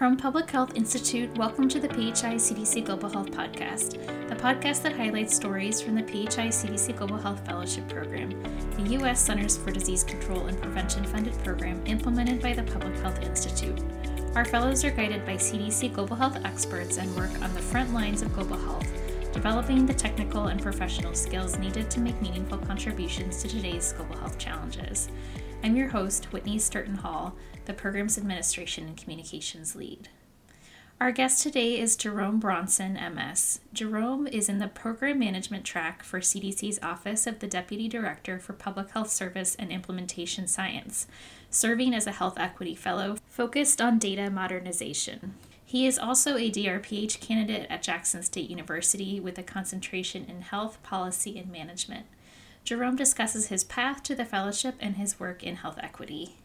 From Public Health Institute, welcome to the PHI CDC Global Health Podcast, the podcast that highlights stories from the PHI CDC Global Health Fellowship Program, the U.S. Centers for Disease Control and Prevention funded program implemented by the Public Health Institute. Our fellows are guided by CDC Global Health experts and work on the front lines of global health, developing the technical and professional skills needed to make meaningful contributions to today's global health challenges. I'm your host, Whitney Sturton Hall, the program's administration and communications lead. Our guest today is Jerome Brunson, MS. Jerome is in the program management track for CDC's Office of the Deputy Director for Public Health Service and Implementation Science, serving as a Health Equity Fellow focused on data modernization. He is also a DRPH candidate at Jackson State University with a concentration in health policy and management. Jerome discusses his path to the fellowship and his work in health equity.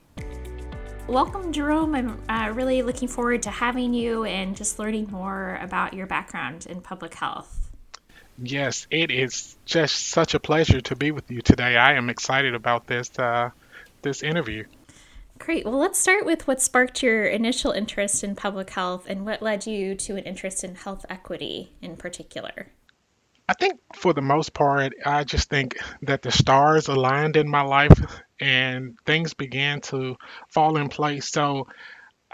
Welcome, Jerome. I'm uh, really looking forward to having you and just learning more about your background in public health. Yes, it is just such a pleasure to be with you today. I am excited about this uh, this interview. Great. Well, let's start with what sparked your initial interest in public health and what led you to an interest in health equity in particular. I think for the most part, I just think that the stars aligned in my life and things began to fall in place. So,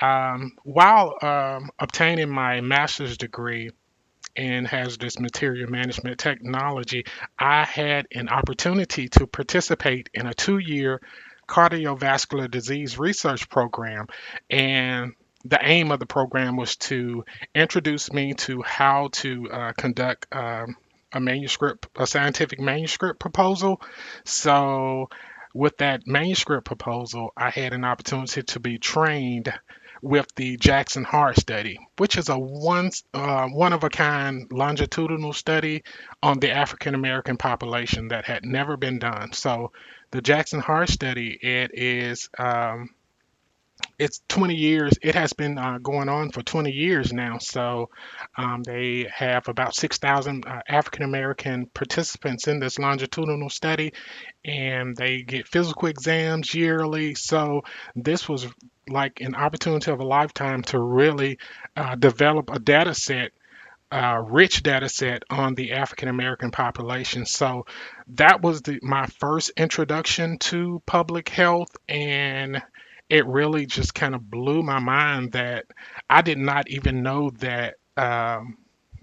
um, while um, obtaining my master's degree in hazardous material management technology, I had an opportunity to participate in a two year cardiovascular disease research program. And the aim of the program was to introduce me to how to uh, conduct um, a manuscript, a scientific manuscript proposal. So, with that manuscript proposal, I had an opportunity to be trained with the Jackson Heart Study, which is a one uh, one of a kind longitudinal study on the African American population that had never been done. So, the Jackson Heart Study it is um, it's 20 years. It has been uh, going on for 20 years now. So um, they have about 6,000 uh, African American participants in this longitudinal study, and they get physical exams yearly. So this was like an opportunity of a lifetime to really uh, develop a data set uh, rich data set on the African American population. So that was the, my first introduction to public health, and it really just kind of blew my mind that I did not even know that um,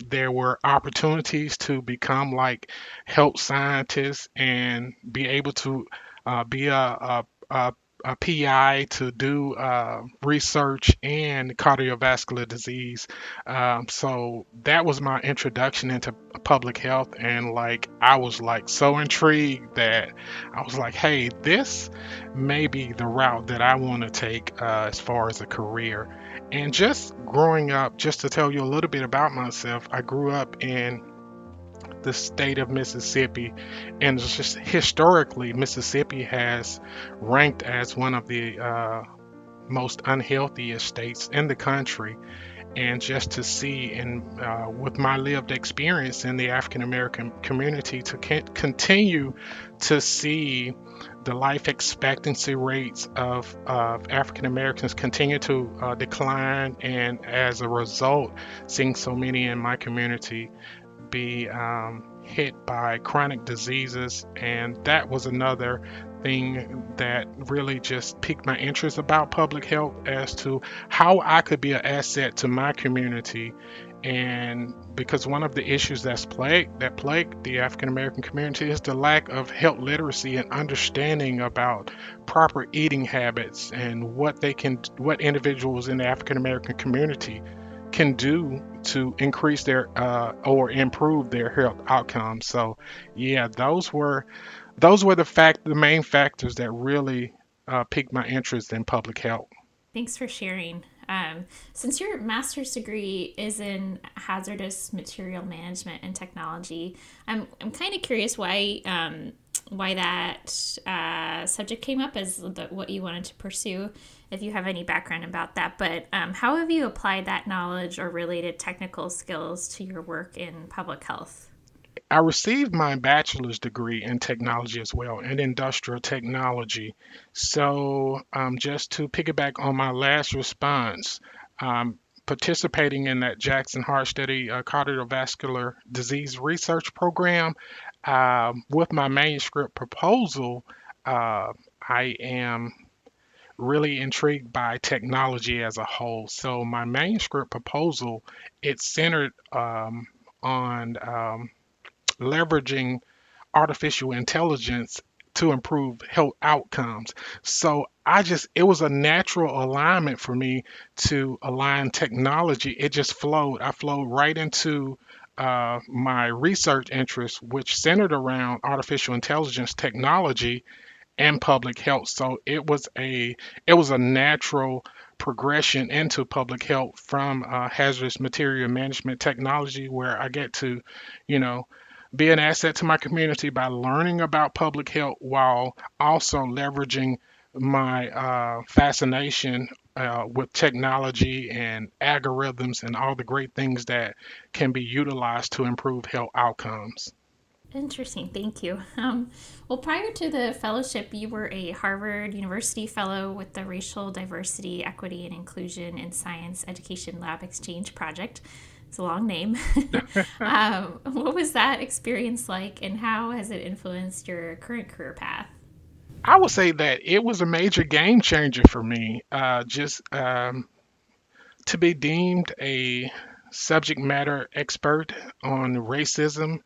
there were opportunities to become like health scientists and be able to uh, be a, a, a a PI to do uh, research in cardiovascular disease. Um, so that was my introduction into public health, and like I was like so intrigued that I was like, hey, this may be the route that I want to take uh, as far as a career. And just growing up, just to tell you a little bit about myself, I grew up in the state of Mississippi. And just historically, Mississippi has ranked as one of the uh, most unhealthiest states in the country. And just to see, and uh, with my lived experience in the African American community, to continue to see the life expectancy rates of, of African Americans continue to uh, decline, and as a result, seeing so many in my community be um, hit by chronic diseases, and that was another thing that really just piqued my interest about public health as to how I could be an asset to my community. And because one of the issues that's plagued that plague the African American community is the lack of health literacy and understanding about proper eating habits and what they can what individuals in the African American community can do to increase their uh, or improve their health outcomes. So, yeah, those were those were the fact the main factors that really uh, piqued my interest in public health. Thanks for sharing. Um, since your master's degree is in hazardous material management and technology, I'm I'm kind of curious why um, why that uh, subject came up as the, what you wanted to pursue if you have any background about that. But um, how have you applied that knowledge or related technical skills to your work in public health? I received my bachelor's degree in technology as well, in industrial technology. So, um, just to piggyback on my last response, um, participating in that Jackson Heart Study uh, cardiovascular disease research program. Um, with my manuscript proposal, uh, I am really intrigued by technology as a whole. So my manuscript proposal it's centered um, on um, leveraging artificial intelligence to improve health outcomes. So I just, it was a natural alignment for me to align technology. It just flowed. I flowed right into uh, my research interests, which centered around artificial intelligence technology and public health. So it was a it was a natural progression into public health from uh, hazardous material management technology, where I get to, you know, be an asset to my community by learning about public health while also leveraging my uh, fascination uh, with technology and algorithms and all the great things that can be utilized to improve health outcomes. Interesting, thank you. Um, well, prior to the fellowship, you were a Harvard University Fellow with the Racial Diversity, Equity, and Inclusion in Science Education Lab Exchange Project. It's a long name. um, what was that experience like, and how has it influenced your current career path? I would say that it was a major game changer for me. Uh, just um, to be deemed a subject matter expert on racism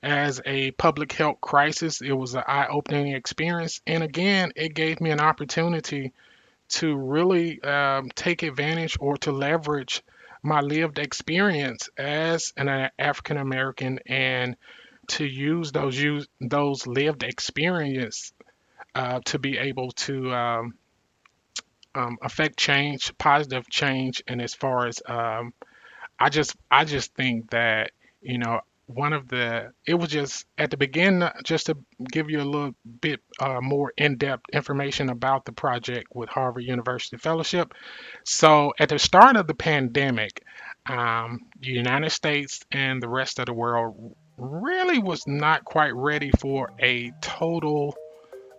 as a public health crisis, it was an eye opening experience. And again, it gave me an opportunity to really um, take advantage or to leverage my lived experience as an African American and to use those use those lived experience uh, to be able to um, um, affect change, positive change, and as far as um, I just I just think that you know one of the it was just at the beginning just to give you a little bit uh, more in-depth information about the project with harvard university fellowship. So at the start of the pandemic um, the united states and the rest of the world really was not quite ready for a total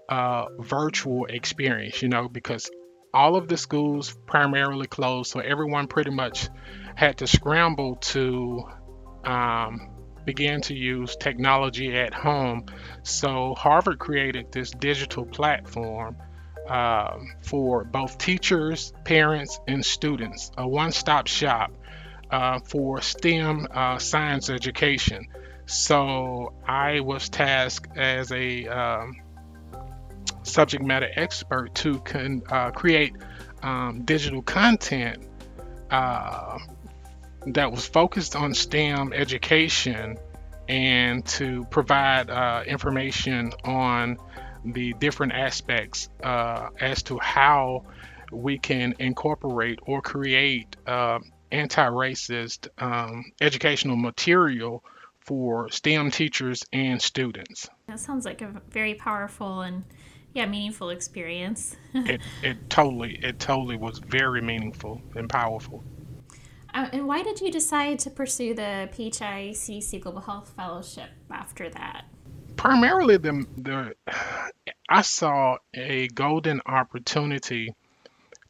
uh, virtual experience you know because all of the schools primarily closed so everyone pretty much had to scramble to um, began to use technology at home. So Harvard created this digital platform um, for both teachers, parents, and students, a one stop shop uh, for STEM uh, science education. So I was tasked as a um, subject matter expert to uh, create um, digital content uh, that was focused on STEM education and to provide uh, information on the different aspects uh, as to how we can incorporate or create uh, anti-racist um, educational material for STEM teachers and students. That sounds like a very powerful and yeah meaningful experience. it, it totally it totally was very meaningful and powerful. Uh, and why did you decide to pursue the PHI CDC Global Health Fellowship after that? Primarily, the, the I saw a golden opportunity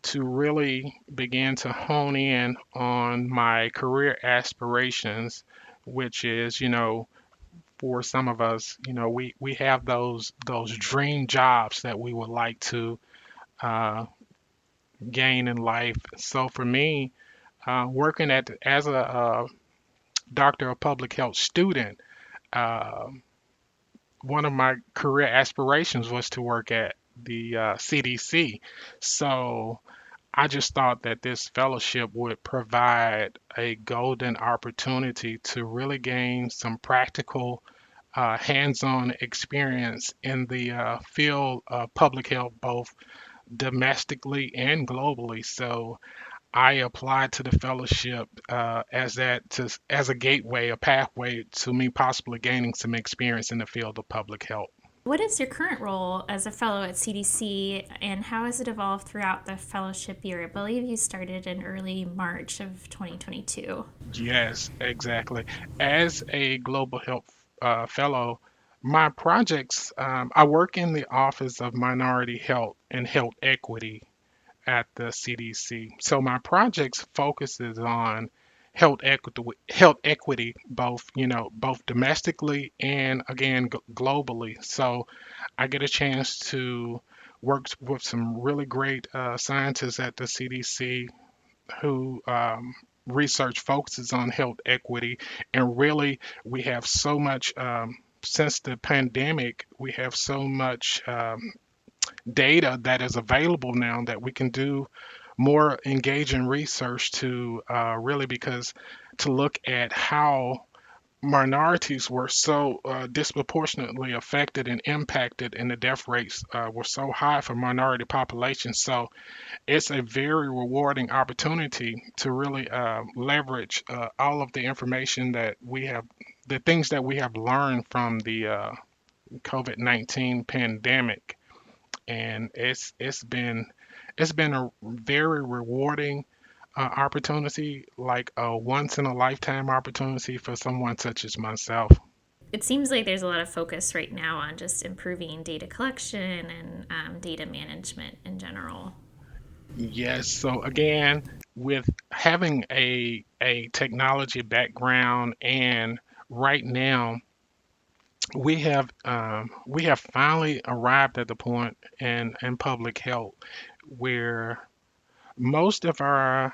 to really begin to hone in on my career aspirations, which is, you know, for some of us, you know, we, we have those those dream jobs that we would like to uh, gain in life. So for me, uh, working at as a doctor of public health student, uh, one of my career aspirations was to work at the CDC. Uh, so I just thought that this fellowship would provide a golden opportunity to really gain some practical, uh, hands on experience in the uh, field of public health, both domestically and globally. So I applied to the fellowship uh, as that to, as a gateway, a pathway to me possibly gaining some experience in the field of public health. What is your current role as a fellow at CDC, and how has it evolved throughout the fellowship year? I believe you started in early March of 2022. Yes, exactly. As a global health uh, fellow, my projects, um, I work in the Office of Minority Health and Health Equity at the CDC. So my projects focuses on health equity, health equity, both you know, both domestically and again g- globally. So I get a chance to work with some really great uh, scientists at the CDC who um, research focuses on health equity, and really we have so much. Um, since the pandemic, we have so much um, data that is available now that we can do more engaging research to uh, really because to look at how minorities were so uh, disproportionately affected and impacted and the death rates uh, were so high for minority populations. So it's a very rewarding opportunity to really uh, leverage uh, all of the information that we have the things that we have learned from the uh, covid-19 pandemic. And it's it's been it's been a very rewarding uh, opportunity, like a once in a lifetime opportunity for someone such as myself. It seems like there's a lot of focus right now on just improving data collection and um, data management in general. Yes. So again, with having a a technology background and right now we have um, we have finally arrived at the point in in public health where most of our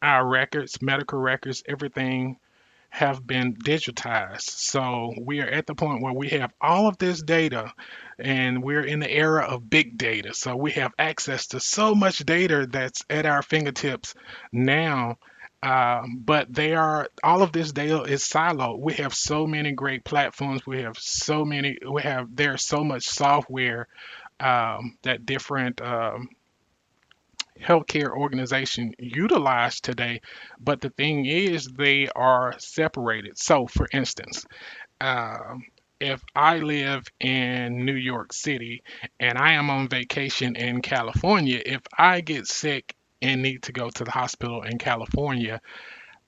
our records, medical records, everything have been digitized. So we are at the point where we have all of this data and we're in the era of big data. So we have access to so much data that's at our fingertips now um, but they are all of this data is siloed. We have so many great platforms. We have so many. We have there's so much software um, that different um, healthcare organization utilize today. But the thing is, they are separated. So, for instance, um, if I live in New York City and I am on vacation in California, if I get sick and need to go to the hospital in California,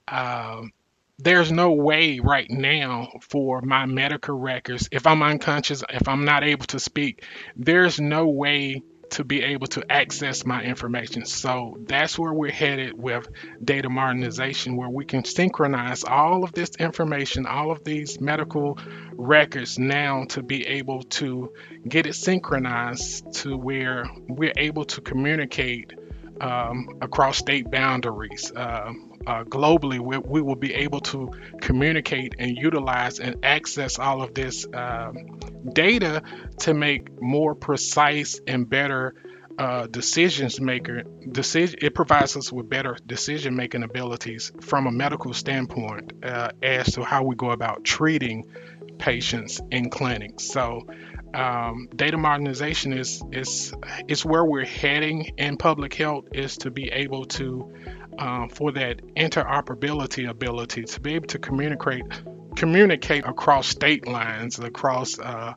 um, there's no way right now for my medical records, if I'm unconscious, if I'm not able to speak, there's no way to be able to access my information. So that's where we're headed with data modernization, where we can synchronize all of this information, all of these medical records now to be able to get it synchronized to where we're able to communicate um, across state boundaries. Uh, uh, globally, we, we, will be able to communicate and utilize and access all of this um, data to make more precise and better uh, decisions maker decision it provides us with better decision making abilities from a medical standpoint uh, as to how we go about treating patients in clinics so um, data modernization is is is where we're heading in public health is to be able to um, for that interoperability ability to be able to communicate communicate across state lines across uh,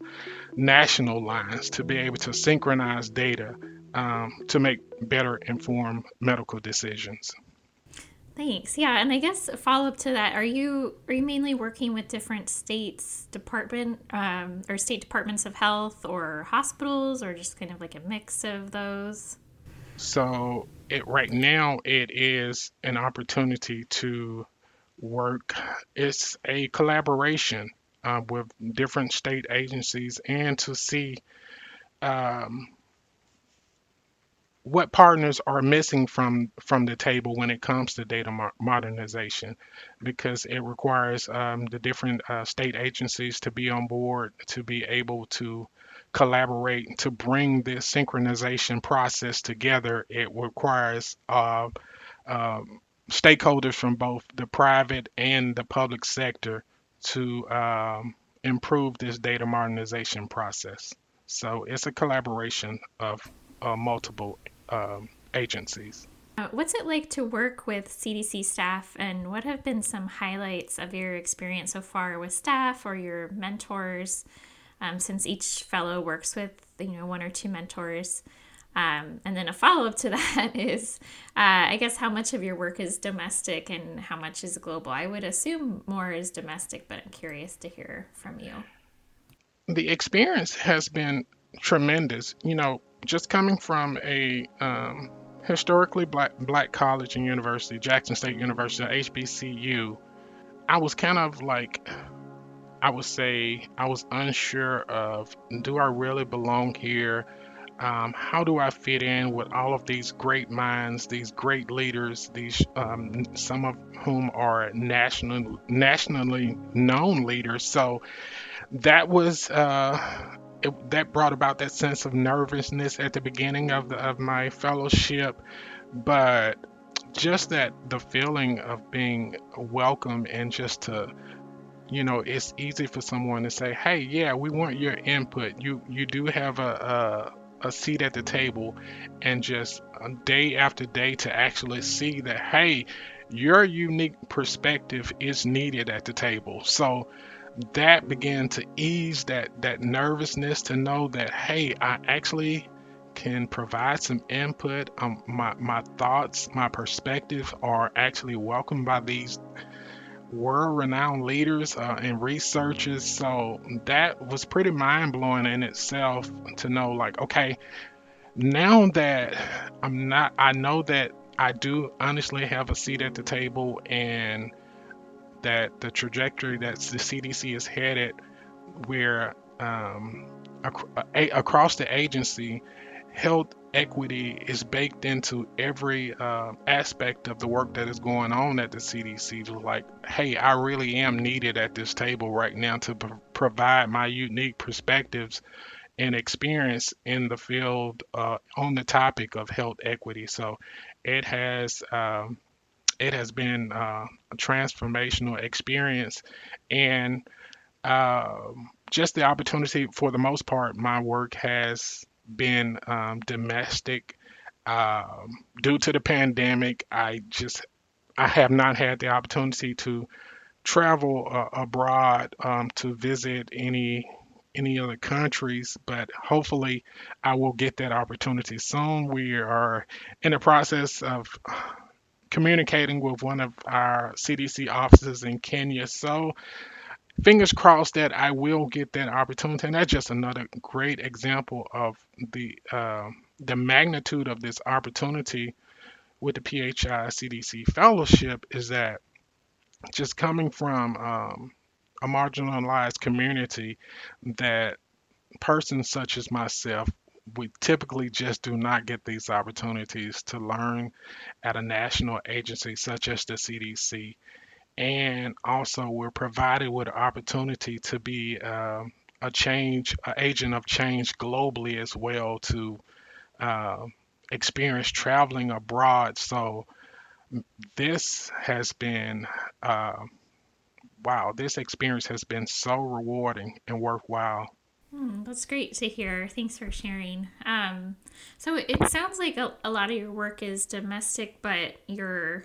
national lines to be able to synchronize data um, to make better informed medical decisions Thanks. Yeah, and I guess a follow up to that: Are you are you mainly working with different states department um, or state departments of health or hospitals, or just kind of like a mix of those? So it right now it is an opportunity to work. It's a collaboration uh, with different state agencies and to see um, what partners are missing from from the table when it comes to data mo- modernization? Because it requires um, the different uh, state agencies to be on board to be able to collaborate to bring this synchronization process together. It requires uh, uh, stakeholders from both the private and the public sector to um, improve this data modernization process. So it's a collaboration of uh, multiple um, agencies. Uh, what's it like to work with CDC staff, and what have been some highlights of your experience so far with staff or your mentors? Um, since each fellow works with you know one or two mentors, um, and then a follow up to that is, uh, I guess, how much of your work is domestic and how much is global? I would assume more is domestic, but I'm curious to hear from you. The experience has been tremendous. You know, just coming from a um, historically black black college and university, Jackson State University, HBCU, I was kind of like I would say I was unsure of do I really belong here? Um, how do I fit in with all of these great minds, these great leaders, these um, some of whom are national, nationally known leaders? So that was uh, it, that brought about that sense of nervousness at the beginning of the, of my fellowship, but just that the feeling of being welcome and just to you know it's easy for someone to say hey yeah we want your input. You you do have a, a, a seat at the table and just uh, day after day to actually see that hey your unique perspective is needed at the table. So that began to ease that that nervousness to know that hey i actually can provide some input. Um, my, my thoughts my perspective are actually welcomed by these world-renowned leaders uh, and researchers. So that was pretty mind-blowing in itself to know like okay now that i'm not i know that i do honestly have a seat at the table and that the trajectory that the CDC is headed, where um, ac- across the agency, health equity is baked into every uh, aspect of the work that is going on at the CDC. Like, hey, I really am needed at this table right now to provide my unique perspectives and experience in the field uh, on the topic of health equity. So it has um, it has been uh, a transformational experience and um, just the opportunity for the most part my work has been um, domestic um, due to the pandemic i just i have not had the opportunity to travel uh, abroad um, to visit any any other countries, but hopefully I will get that opportunity soon. We are in the process of communicating with one of our CDC offices in Kenya. So fingers crossed that I will get that opportunity. And that's just another great example of the uh, the magnitude of this opportunity with the PHI CDC fellowship is that just coming from um, a marginalized community that persons such as myself we typically just do not get these opportunities to learn at a national agency such as the CDC. And also, we're provided with an opportunity to be uh, a change, an agent of change globally as well to uh, experience traveling abroad. So, this has been, uh, wow, this experience has been so rewarding and worthwhile. Hmm, that's great to hear. Thanks for sharing. Um, so it sounds like a, a, lot of your work is domestic, but you're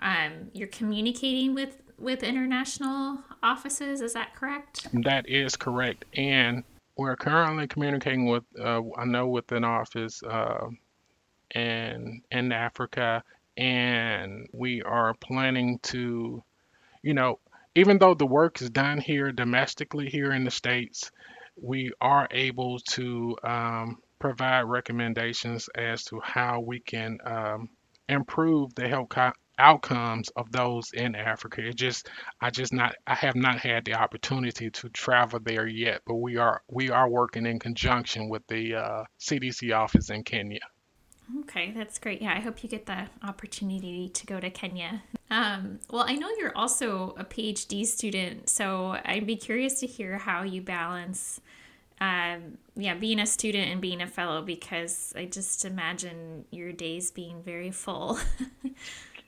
um, you're communicating with with international offices. Is that correct? That is correct, and we're currently communicating with uh, I know with an office uh, in in Africa, and we are planning to, you know, even though the work is done here domestically here in the states we are able to um, provide recommendations as to how we can um, improve the health co- outcomes of those in Africa. It just I just not I have not had the opportunity to travel there yet, but we are we are working in conjunction with the uh, CDC office in Kenya. Okay, that's great. Yeah, I hope you get the opportunity to go to Kenya. Um, well, I know you're also a PhD student, so I'd be curious to hear how you balance, um, yeah, being a student and being a fellow, because I just imagine your days being very full.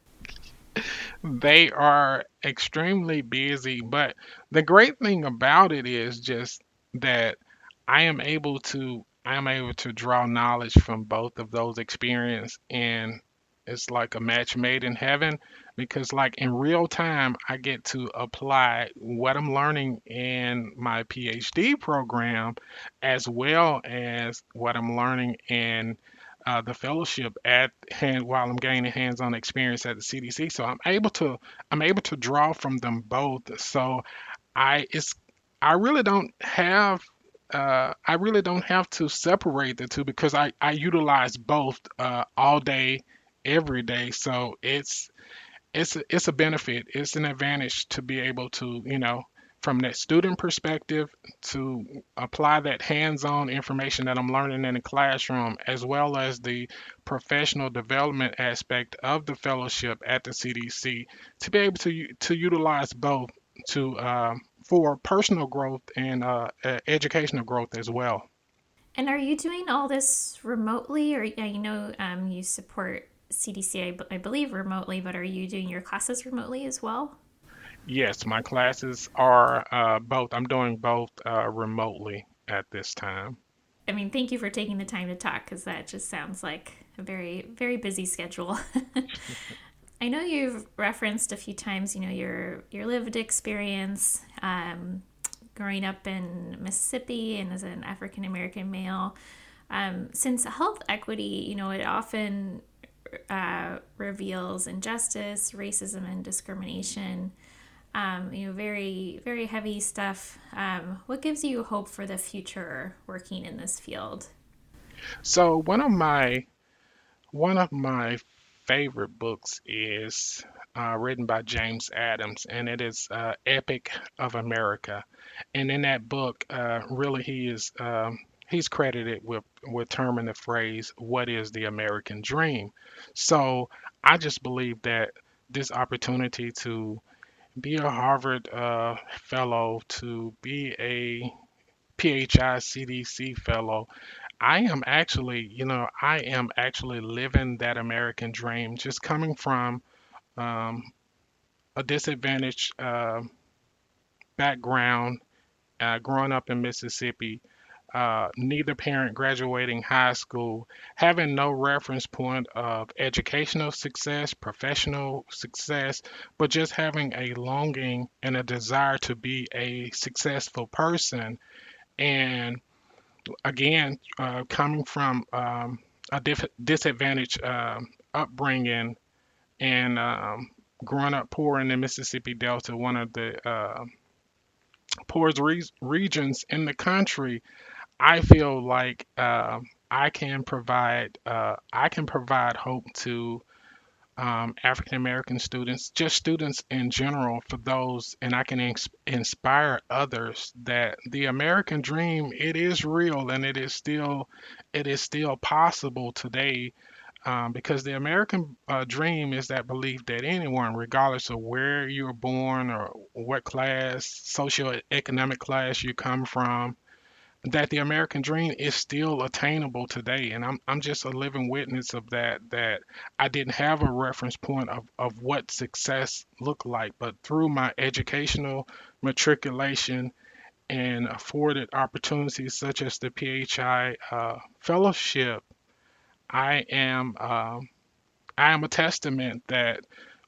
they are extremely busy, but the great thing about it is just that I am able to I'm able to draw knowledge from both of those experiences and it's like a match made in heaven because like in real time I get to apply what I'm learning in my PhD program as well as what I'm learning in uh, the fellowship at hand while I'm gaining hands-on experience at the CDC. So I'm able to I'm able to draw from them both. So I it's I really don't have uh, I really don't have to separate the two because I, I utilize both uh, all day, every day. So it's it's a, it's a benefit. It's an advantage to be able to you know from that student perspective to apply that hands-on information that I'm learning in the classroom as well as the professional development aspect of the fellowship at the CDC to be able to to utilize both to uh, for personal growth and uh, educational growth as well. And are you doing all this remotely, or you know um, you support CDC, I, b- I believe remotely, but are you doing your classes remotely as well? Yes, my classes are uh, both. I'm doing both uh, remotely at this time. I mean, thank you for taking the time to talk because that just sounds like a very, very busy schedule. I know you've referenced a few times, you know, your your lived experience um, growing up in Mississippi and as an African American male. Um, since health equity, you know, it often uh, reveals injustice, racism, and discrimination. Um, you know, very very heavy stuff. Um, what gives you hope for the future working in this field? So one of my one of my favorite books is uh, written by James Adams, and it is uh, Epic of America. And in that book, uh, really, he is um, he's credited with with terming the phrase "What is the American dream?" So I just believe that this opportunity to be a Harvard uh, fellow, to be a PHI CDC fellow, I am actually, you know, I am actually living that American dream, just coming from um, a disadvantaged uh, background, uh, growing up in Mississippi, uh, neither parent graduating high school, having no reference point of educational success, professional success, but just having a longing and a desire to be a successful person. And again, uh, coming from um, a disadvantaged um, upbringing and um, growing up poor in the Mississippi Delta, one of the uh, poorest re- regions in the country, I feel like uh, I can provide uh, I can provide hope to um, African American students, just students in general, for those, and I can ins- inspire others that the American dream it is real and it is still it is still possible today. Um, because the American uh, dream is that belief that anyone, regardless of where you were born or what class, socioeconomic class you come from, that the American dream is still attainable today. And I'm, I'm just a living witness of that, that I didn't have a reference point of, of what success looked like, but through my educational matriculation and afforded opportunities such as the PHI uh, fellowship, I am um, I am a testament that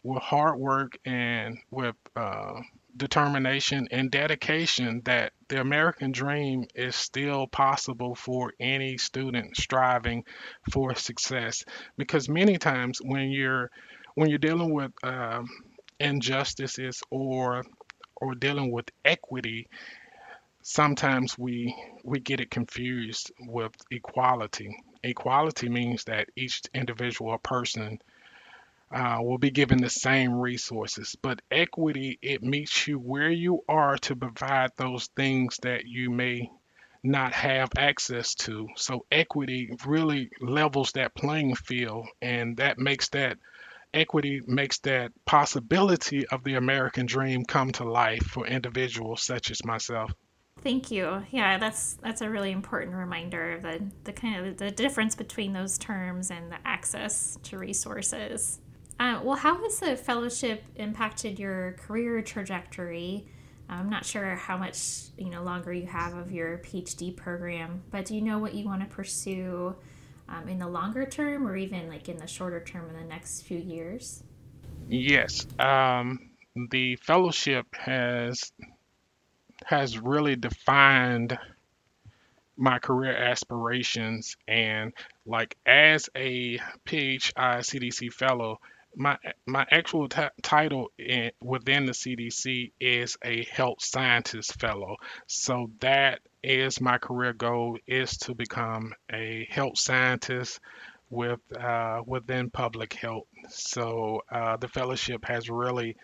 with hard work and with uh, determination and dedication that the American dream is still possible for any student striving for success. Because many times when you're when you're dealing with um, injustices or or dealing with equity, sometimes we we get it confused with equality. Equality means that each individual person uh, will be given the same resources. But equity, it meets you where you are to provide those things that you may not have access to. So equity really levels that playing field, and that makes that equity makes that possibility of the American dream come to life for individuals such as myself. Thank you. Yeah, that's that's a really important reminder of the, the kind of the difference between those terms and the access to resources. Uh, well, how has the fellowship impacted your career trajectory? I'm not sure how much you know longer you have of your PhD program, but do you know what you want to pursue um, in the longer term, or even like in the shorter term in the next few years? Yes, um, the fellowship has has really defined my career aspirations and like as a PHI CDC fellow my my actual ti title in, within the CDC is a health scientist fellow. So that is my career goal is to become a health scientist with uh, within public health. So uh, the fellowship has really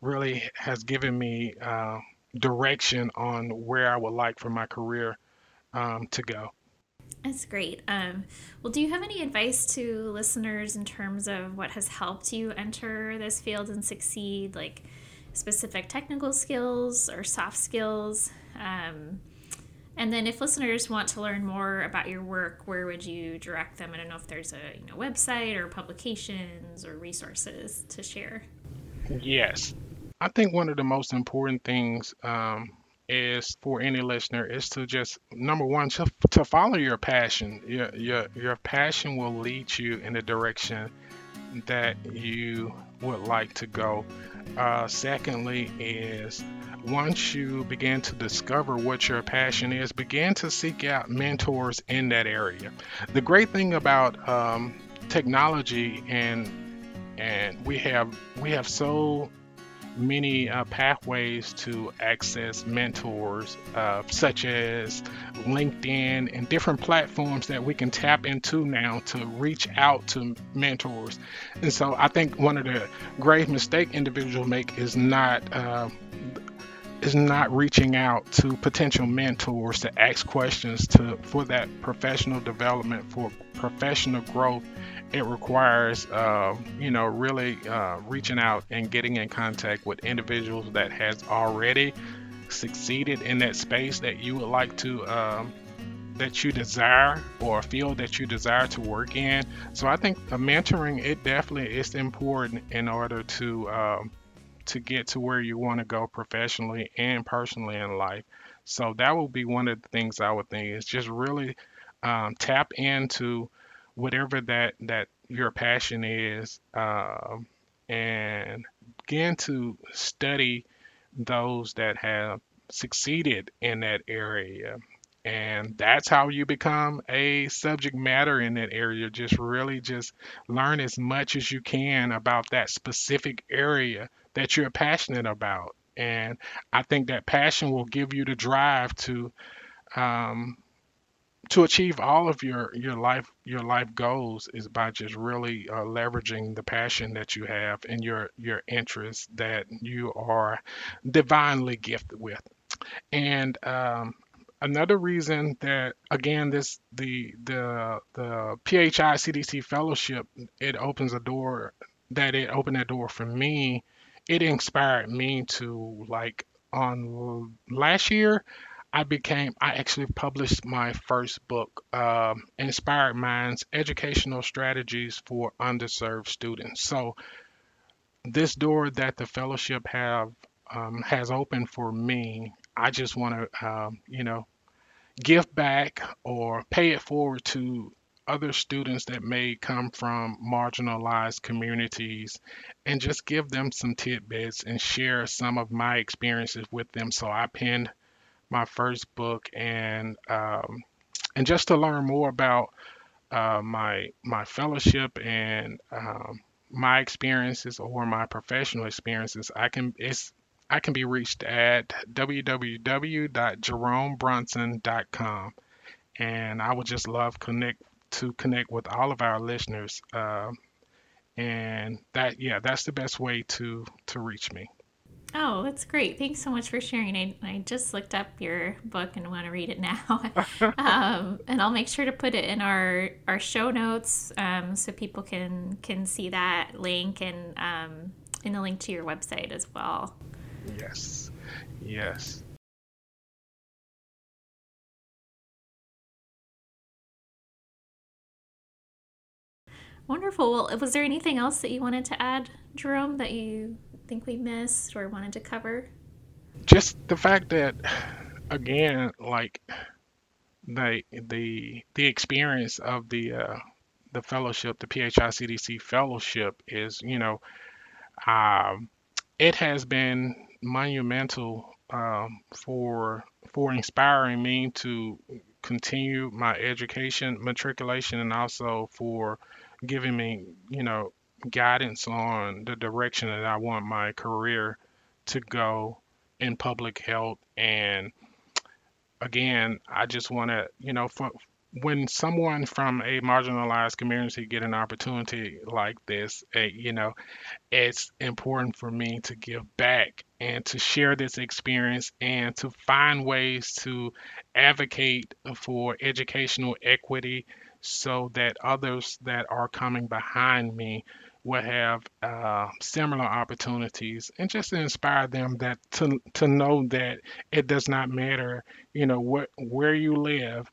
really has given me uh, direction on where I would like for my career um, to go. That's great. Um, well, do you have any advice to listeners in terms of what has helped you enter this field and succeed, like specific technical skills or soft skills? Um, and then, if listeners want to learn more about your work, where would you direct them? I don't know if there's a you know, website or publications or resources to share. Yes, I think one of the most important things um, is for any listener is to just number one to, to follow your passion. Your, your your passion will lead you in the direction that you would like to go. Uh, secondly, is once you begin to discover what your passion is, begin to seek out mentors in that area. The great thing about um, technology and and we have we have so many uh, pathways to access mentors, uh, such as LinkedIn and different platforms that we can tap into now to reach out to mentors. And so I think one of the grave mistake individuals make is not. Uh, is not reaching out to potential mentors to ask questions to for that professional development for professional growth it requires, uh, you know, really uh, reaching out and getting in contact with individuals that has already succeeded in that space that you would like to, um, that you desire or feel that you desire to work in. So I think mentoring it definitely is important in order to um, to get to where you want to go professionally and personally in life. So that will be one of the things I would think is just really um, tap into whatever that that your passion is, uh, and begin to study those that have succeeded in that area. And that's how you become a subject matter in that area. Just really just learn as much as you can about that specific area that you're passionate about. And I think that passion will give you the drive to um, to achieve all of your your life your life goals is by just really uh, leveraging the passion that you have and your your interests that you are divinely gifted with. And um, another reason that again this the the the PHI CDC fellowship it opens a door that it opened that door for me it inspired me to like on last year I became, I actually published my first book, um, Inspired Minds Educational Strategies for Underserved Students. So, this door that the fellowship have um, has opened for me, I just want to, um, you know, give back or pay it forward to other students that may come from marginalized communities and just give them some tidbits and share some of my experiences with them. So I penned my first book, and um, and just to learn more about uh, my my fellowship and um, my experiences or my professional experiences, I can it's I can be reached at www.jeromebrunson.com, and I would just love connect to connect with all of our listeners. Uh, and that yeah, that's the best way to to reach me. Oh, that's great. Thanks so much for sharing. I, I just looked up your book and want to read it now. um, and I'll make sure to put it in our, our show notes um, so people can, can see that link and um, in the link to your website as well. Yes. Yes. Wonderful. Well, was there anything else that you wanted to add, Jerome, that you think we missed or wanted to cover? Just the fact that, again, like the the the experience of the uh, the fellowship, the PHI CDC fellowship, is you know, um, it has been monumental um, for for inspiring me to continue my education matriculation and also for giving me you know guidance on the direction that I want my career to go in public health. And again, I just want to, you know, for when someone from a marginalized community get an opportunity like this, uh, you know, it's important for me to give back and to share this experience and to find ways to advocate for educational equity so that others that are coming behind me will have uh, similar opportunities and just to inspire them that to, to know that it does not matter you know what where you live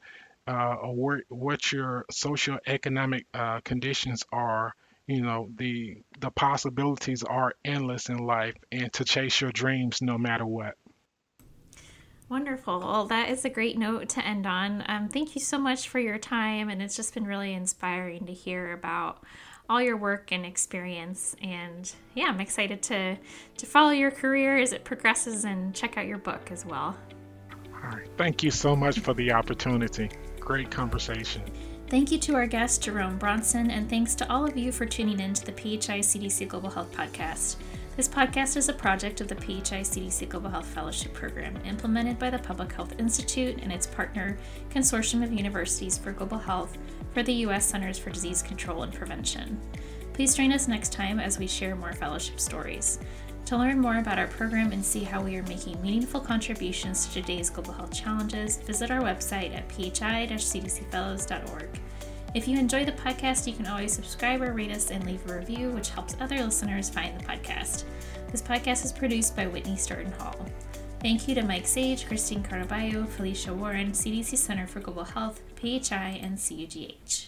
uh, or where, what your social economic uh, conditions are you know the the possibilities are endless in life and to chase your dreams no matter what Wonderful. Well, that is a great note to end on. Um, thank you so much for your time, and it's just been really inspiring to hear about all your work and experience. And yeah, I'm excited to to follow your career as it progresses and check out your book as well. All right. Thank you so much for the opportunity. Great conversation. Thank you to our guest, Jerome Brunson, and thanks to all of you for tuning in to the PHI CDC Global Health Podcast. This podcast is a project of the PHI CDC Global Health Fellowship Program, implemented by the Public Health Institute and its partner, Consortium of Universities for Global Health for the U.S. Centers for Disease Control and Prevention. Please join us next time as we share more fellowship stories. To learn more about our program and see how we are making meaningful contributions to today's global health challenges, visit our website at phi-cdcfellows.org. If you enjoy the podcast, you can always subscribe or rate us and leave a review, which helps other listeners find the podcast. This podcast is produced by Whitney Stoughton Hall. Thank you to Mike Sage, Christine Caraballo, Felicia Warren, CDC Center for Global Health, PHI, and CUGH.